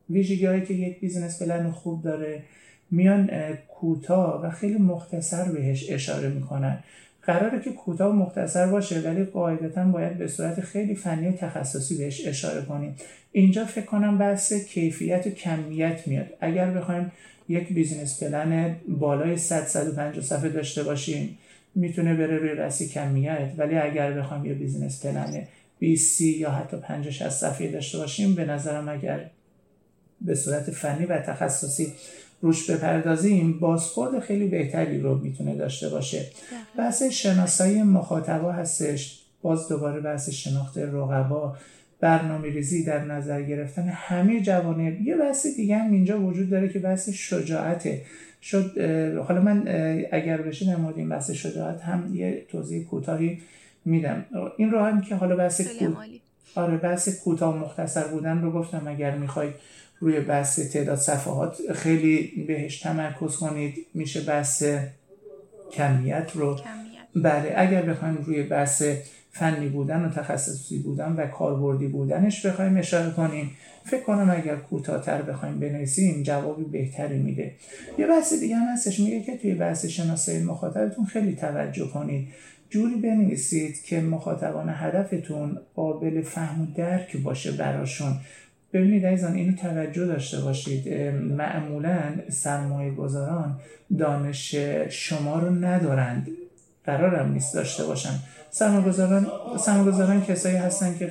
ویژگی هایی که یک business plan خوب داره میان کوتاه و خیلی مختصر بهش اشاره می‌کنن. قراره که کوتاه و مختصر باشه ولی قاعدتا باید به صورت خیلی فنی و تخصصی بهش اشاره کنیم. اینجا فکر کنم بحث کیفیت و کمیت میاد. اگر بخوایم یک business plan بالای 100 150 صفحه داشته باشیم می‌تونه بره روی رسی کمیت. ولی اگر بخوایم یه business plan 20 یا حتی 50 60 صفحه داشته باشیم به نظرم اگر به صورت فنی و تخصصی روش بپردازیم بازخورد خیلی بهتری رو می‌تونه داشته باشه. بحث شناسایی مخاطبا هستش. باز دوباره بحث شناخت رقبا برنامه ریزی در نظر گرفتن همه جوانب یه بحث دیگه هم اینجا وجود داره که بحث شجاعته. شد حالا من اگر بشه در مورد این بحث شجاعت هم یه توضیح کوتاهی میدم. این رو هم که حالا بحث آره بحث کوتاه مختصر بودن رو گفتم اگر می‌خواید روی بحث تعداد صفحات خیلی بهش تمرکز کنید. میشه بحث کمیت رو. بله اگر بخوایم روی بحث فنی بودن و تخصصی بودن و کاربردی بودنش بخوایم اشاره کنیم فکر کنم اگر کوتاهتر بخوایم بنویسیم جوابی بهتری میده. یه بحث دیگه هم هستش میگه که توی بحث شناسایی مخاطبتون خیلی توجه کنید. جوری بنویسید که مخاطبان هدفتون قابل فهم و درک باشه براشون. ببینید عزیزان اینو توجه داشته باشید. معمولا سرمایه گذاران دانش شما رو ندارند. قرارم نیست داشته باشن. سرمایه‌گذاران سرمایه‌گذاران کسایی هستن که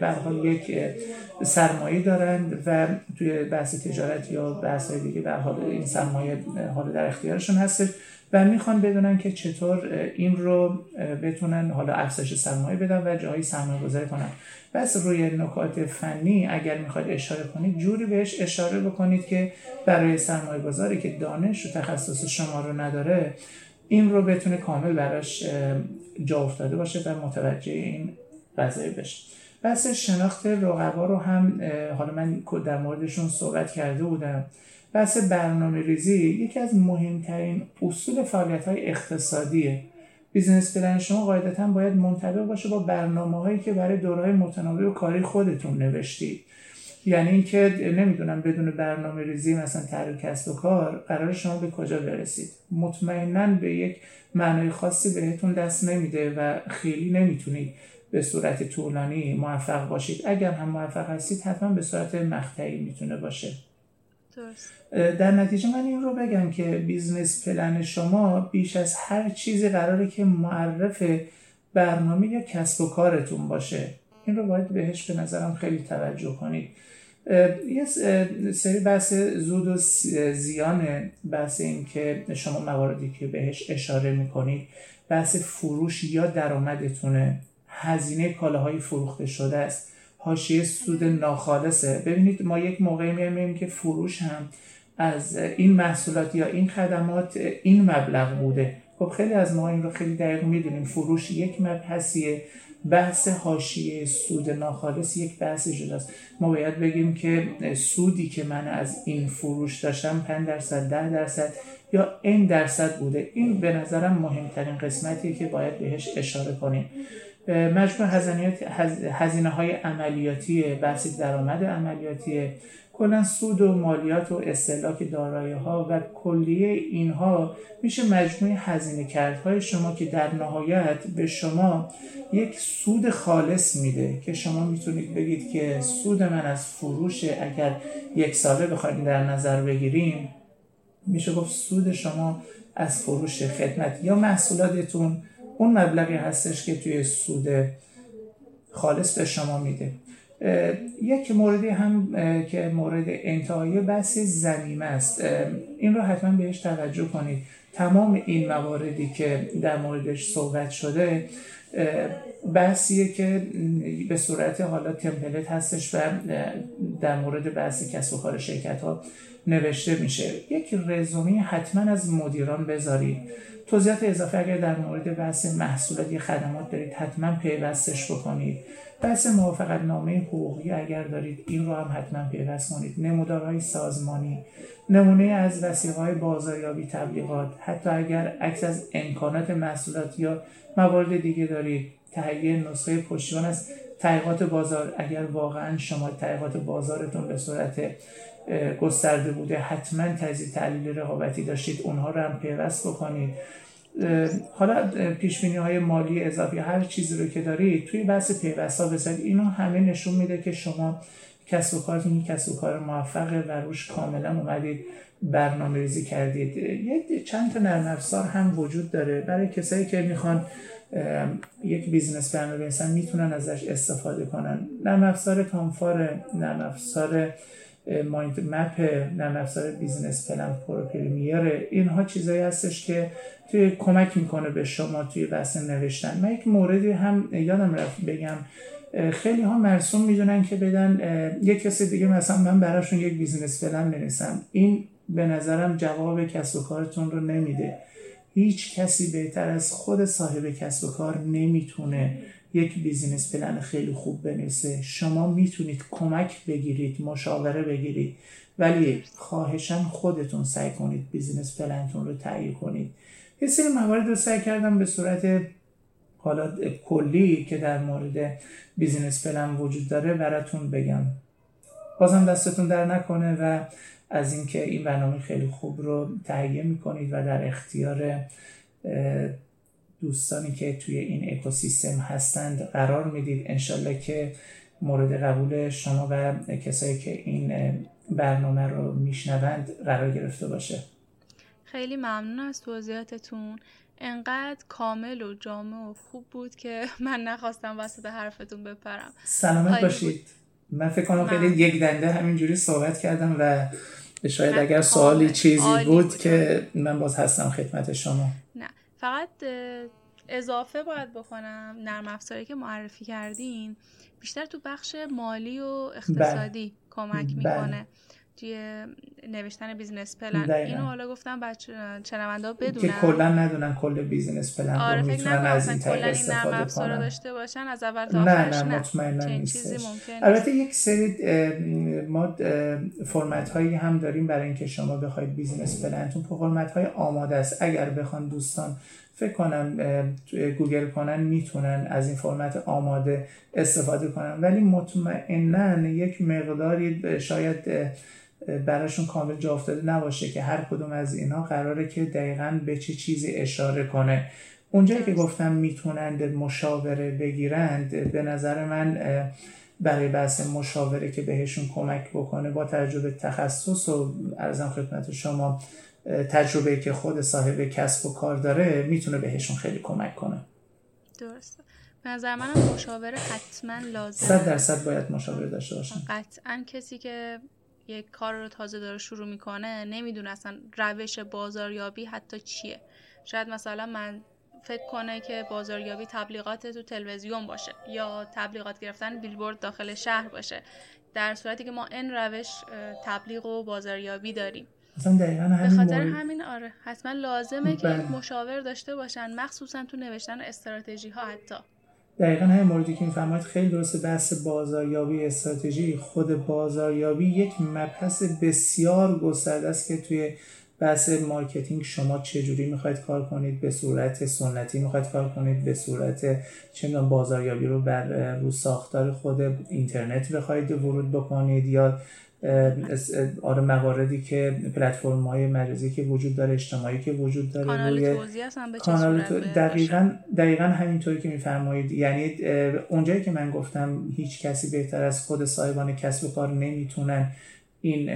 به یک سرمایه دارند و توی بحث تجارت یا بحث دیگه به حال این سرمایه حال در اختیارشون هستش و می‌خوان بدونن که چطور این رو بتونن حالا افزایش سرمایه بدن و جایی سرمایه گذاری کنن. بس روی نکات فنی اگر می‌خواید اشاره کنید جوری بهش اشاره بکنید که برای سرمایه گذاری که دانش و تخصص شما رو نداره این رو بتونه کامل براش جا افتاده باشه و متوجه این قضیه بشه. بحث شناخت رقبا رو هم حالا من در موردشون صحبت کرده بودم. بحث برنامه ریزی یکی از مهمترین اصول فعالیت های اقتصادیه. business plan شما قاعدتا باید منطبق باشه با برنامه هایی که برای دورهای متناوب و کاری خودتون نوشتید. یعنی اینکه نمی‌دونم بدون برنامه ریزی مثلا طرح کسب و کار قرار شما به کجا برسید. مطمئنا به یک معنای خاصی بهتون دست نمیده و خیلی نمی‌تونید به صورت طولانی موفق باشید. اگر هم موفق هستید حتما به صورت مقطعی می‌تونه باشه. در نتیجه من این رو بگم که business plan شما بیش از هر چیزی قراره که معرف برنامه یا کسب و کارتون باشه. این رو باید بهش به نظرم خیلی توجه کنید. یه سری بحث زود و زیان بحث این که شما مواردی که بهش اشاره می‌کنید بحث فروش یا درآمدتونه. هزینه کالاهای فروخته شده است. حاشیه سود ناخالصه. ببینید ما یک موقعی میایم که فروش هم از این محصولات یا این خدمات این مبلغ بوده. خب خیلی از ما این رو خیلی دقیق می‌دونیم. فروش یک مبحثیه. بحث حاشیه سود ناخالص یک بحث جداست. ما باید بگیم که سودی که من از این فروش داشتم 5 درصد 10 درصد یا این درصد بوده. این به نظرم مهمترین قسمتیه که باید بهش اشاره کنیم. مجموع هزینه های عملیاتی بحث درآمد عملیاتی کلا سود و مالیات و استهلاک دارایی ها و کلیه اینها میشه مجموع هزینه کردهای شما که در نهایت به شما یک سود خالص میده که شما می‌تونید بگید که سود من از فروش اگر یک ساله بخواید در نظر بگیریم میشه گفت سود شما از فروش خدمت یا محصولاتتون اون مبلغی هستش که توی سود خالص به شما میده. یک موردی هم که مورد انتهایی بحث زمینه است. این رو حتما بهش توجه کنید. تمام این مواردی که در موردش صحبت شده بحثیه که به صورت حالا تمپلت هستش و در مورد بحث کسب و کار شرکت ها نوشته میشه. یک رزومه حتما از مدیران بذارید. توضیحات اضافه اگر در مورد بحث محصولات یا خدمات دارید حتما پیوستش بکنید. بحث موافقت نامه حقوقی اگر دارید این رو هم حتما پیوست کنید. نمودارهای سازمانی نمونه از وسیقه بازاریابی تبلیغات حتی اگر عکس از امکانات محصولات یا موارد دیگه دارید. تهیه نسخه پشتیبان از تحقیقات بازار اگر واقعا شما تحقیقات بازارتون به صورت گسترده بوده حتما تزیید تحلیل رقابتی داشتید. اونها رو هم پیوست بکنید. حالا پیش های مالی اضافی هر چیزی رو که دارید توی بحث پیوستا بذارید اینا همه نشون میده که شما کسب و کارتون کسب و کار موفقه و روش کاملا اومدید برنامه ریزی کردید. یک چند تا نرم افزار هم وجود داره. برای کسایی که می‌خوان یک business برنامه بنویسن می‌تونن ازش استفاده کنن. نرم افزار COMFAR نرم افزار mind map نرم افزار Business Plan Pro اینها چیزایی هستش که توی کمک می‌کنه به شما توی بحث نوشتن. من یک موردی هم یادم رفت بگم. خیلی ها مرسوم می‌دونن که بدن یک کسی دیگه مثلا من براشون یک business plan بنویسم این به نظرم جواب کسب و کارتون رو نمیده. هیچ کسی بهتر از خود صاحب کسب و کار نمی‌تونه یک business plan خیلی خوب بنویسه. شما می‌تونید کمک بگیرید مشاوره بگیرید ولی خواهشا خودتون سعی کنید business plan تون رو تهیه کنید. یه سری موارد رو سعی کردم به صورت حالا کلی که در مورد بیزینس پلن وجود داره براتون بگم. بازم دستتون در نکنه و از اینکه این برنامه خیلی خوب رو تهیه می‌کنید و در اختیار دوستانی که توی این اکوسیستم هستند قرار می‌دید انشالله که مورد قبول شما و کسایی که این برنامه رو میشنوند قرار گرفته باشه. خیلی ممنون از توضیحاتتون. انقدر کامل و جامع و خوب بود که من نخواستم وسط حرفتون بپرم. سلامت باشید. من فکر کنم خیلی یک دنده همینجوری صحبت کردم و شاید اگر سوالی چیزی بود, که من باز هستم خدمت شما. فقط اضافه باید بکنم نرم افزاری که معرفی کردین بیشتر تو بخش مالی و اقتصادی بله. کمک بله. توی نوشتن business plan. اینو حالا گفتم بچه‌ها شنونده بدونن. که کلا ندونن کل business plan آره رو می‌تونن از این طریق استفاده کنن. داشته باشن از اول تا نه نه مطمئنا نیستش. البته یک سری ما فرمت هایی هم داریم برای اینکه شما بخواید business plan تون فرمت های آماده است. اگر بخوان دوستان فکر کنم گوگل کنن می‌تونن از این فرمت آماده استفاده کنن. ولی مطمئنا یک مقداری شاید براشون کامل جا افتاده نباشه که هر کدوم از اینا قراره که دقیقا به چه چی چیزی اشاره کنه. اونجایی که گفتم می‌تونند مشاوره بگیرند به نظر من برای بحث مشاوره که بهشون کمک بکنه با تجربه تخصص و ارزم خدمت شما تجربه که خود صاحب کسب و کار داره می‌تونه بهشون خیلی کمک کنه. درسته. به نظر منم مشاوره حتما لازمه. صد درصد باید مشاوره داشته باشن. قطعا کسی که یک کار رو تازه داره شروع می‌کنه نمی‌دونه اصلا روش بازاریابی حتی چیه. شاید مثلا من فکر کنه که بازاریابی تبلیغات تو تلویزیون باشه یا تبلیغات گرفتن بیلبورد داخل شهر باشه. در صورتی که ما این روش تبلیغ و بازاریابی داریم. به خاطر همین آره. حتما لازمه که بله. مشاور داشته باشن مخصوصا تو نوشتن استراتژی ها حتی. دقیقا همین موردی که میفرمایید خیلی درسته بحث بازاریابی استراتژی. خود بازاریابی یک مبحث بسیار گسترده است که توی بحث marketing شما چجوری می‌خواید کار کنید به صورت سنتی می‌خواید کار کنید به صورت چه بازاریابی رو بر رو ساختار خود اینترنت بخواید ورود بکنید یا آره مواردی که پلتفرم های مجازی که وجود داره اجتماعی که وجود داره کانال توضیح به کانال تو... دقیقا دقیقا همینطوری که میفرمایید. یعنی اونجایی که من گفتم هیچ کسی بهتر از خود صاحبان کسب و کار نمی‌تونن این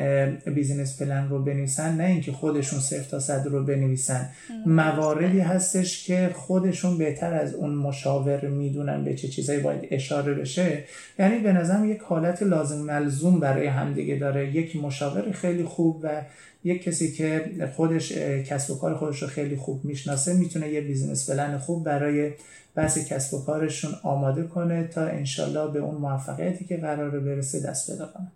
بیزینس پلن رو بنویسن نه اینکه خودشون صفر تا صد رو بنویسن. مواردی هستش که خودشون بهتر از اون مشاور می‌دونن به چه چیزایی باید اشاره بشه. یعنی به نظرم یک حالت لازم ملزوم برای همدیگه داره. یک مشاور خیلی خوب و یک کسی که خودش کسب و کار خودش رو خیلی خوب می‌شناسه می‌تونه یه بیزینس پلن خوب برای بحث کسب و کارشون آماده کنه تا انشالله به اون موفقیتی که قراره برسه دست پیدا کنه.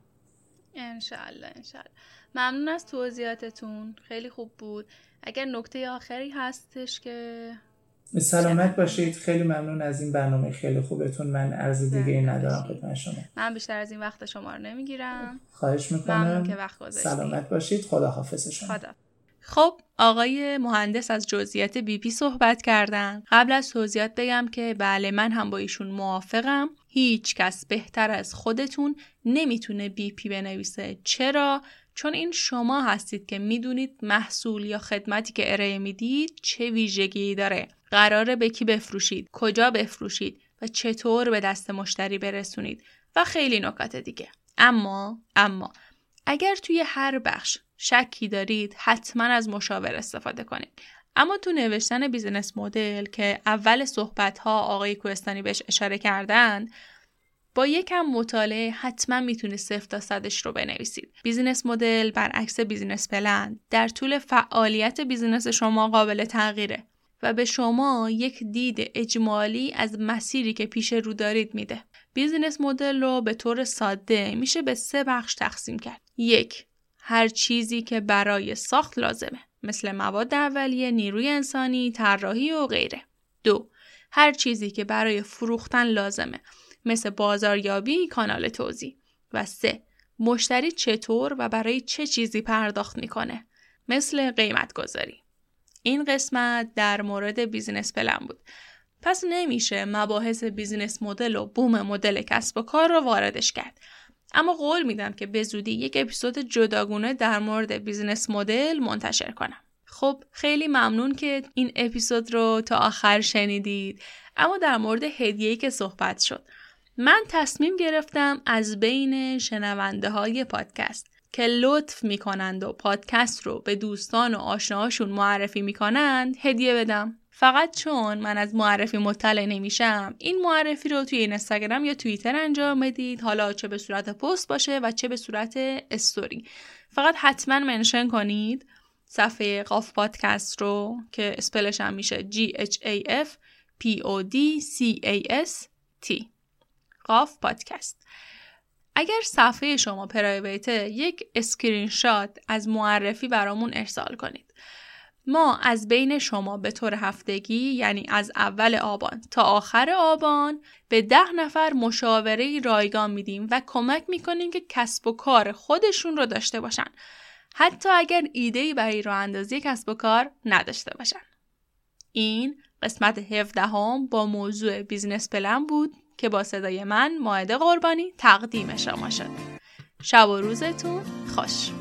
انشالله انشالله ممنون از توضیحاتتون. خیلی خوب بود. اگر نکته آخری هستش که سلامت باشید. خیلی ممنون از این برنامه. خیلی خوبتون. من عرض دیگه ای ندارم خدمت شما. من بیشتر از این وقت شما رو نمی‌گیرم. خواهش می‌کنم. که وقت سلامت باشید. خدا حافظ شما. خدا. خب آقای مهندس از جزئیات BP صحبت کردن. قبل از توضیحات بگم که بله من هم با ایشون موافقم. هیچ کس بهتر از خودتون نمی‌تونه BP بنویسه. چرا؟ چون این شما هستید که می‌دونید محصول یا خدمتی که ارائه می‌دید چه ویژگی داره. قراره به کی بفروشید کجا بفروشید و چطور به دست مشتری برسونید و خیلی نکات دیگه. اما اما اگر توی هر بخش شکی دارید حتما از مشاور استفاده کنید. اما تو نوشتن business model که اول صحبت ها آقای کوهستانی بهش اشاره کردن با یکم مطالعه حتما می‌تونید صفر تا صدش رو بنویسید. business model برعکس business plan در طول فعالیت business شما قابل تغییره و به شما یک دید اجمالی از مسیری که پیش رو دارید میده. business model رو به طور ساده میشه به سه بخش تقسیم کرد. یک هر چیزی که برای ساخت لازمه مثل مواد اولیه، نیروی انسانی، طراحی و غیره. دو هر چیزی که برای فروختن لازمه مثل بازاریابی، کانال توزیع. و سه مشتری چطور و برای چه چیزی پرداخت می‌کنه مثل قیمت گذاری. این قسمت در مورد business plan بود. پس نمیشه مباحث business model و بوم مدل کسب و کار رو واردش کرد. اما قول میدم که به زودی یک اپیزود جداگونه در مورد business model منتشر کنم. خب خیلی ممنون که این اپیزود رو تا آخر شنیدید. اما در مورد هدیه‌ای که صحبت شد. من تصمیم گرفتم از بین شنونده های پادکست که لطف می‌کنند و پادکست رو به دوستان و آشناهاشون معرفی می‌کنند هدیه بدم. فقط چون من از معرفی مطلع نمیشم. این معرفی رو توی اینستاگرام یا توییتر انجام بدید. حالا چه به صورت پست باشه و چه به صورت استوری. فقط حتما mention کنید صفحه قاف پادکست رو که spell ش هم میشه G H A F P O D C A S T. قاف پادکست. اگر صفحه شما private ه یک اسکرین شات از معرفی برامون ارسال کنید. ما از بین شما به طور هفتگی یعنی از اول آبان تا آخر آبان به ده نفر مشاوره رایگان میدیم و کمک می‌کنیم که کسب و کار خودشون رو داشته باشن. حتی اگر ایده برای راه اندازی کسب و کار نداشته باشن. این قسمت 17 هم با موضوع business plan بود که با صدای من مائده قربانی تقدیم شما شد. شب و روزتون خوش.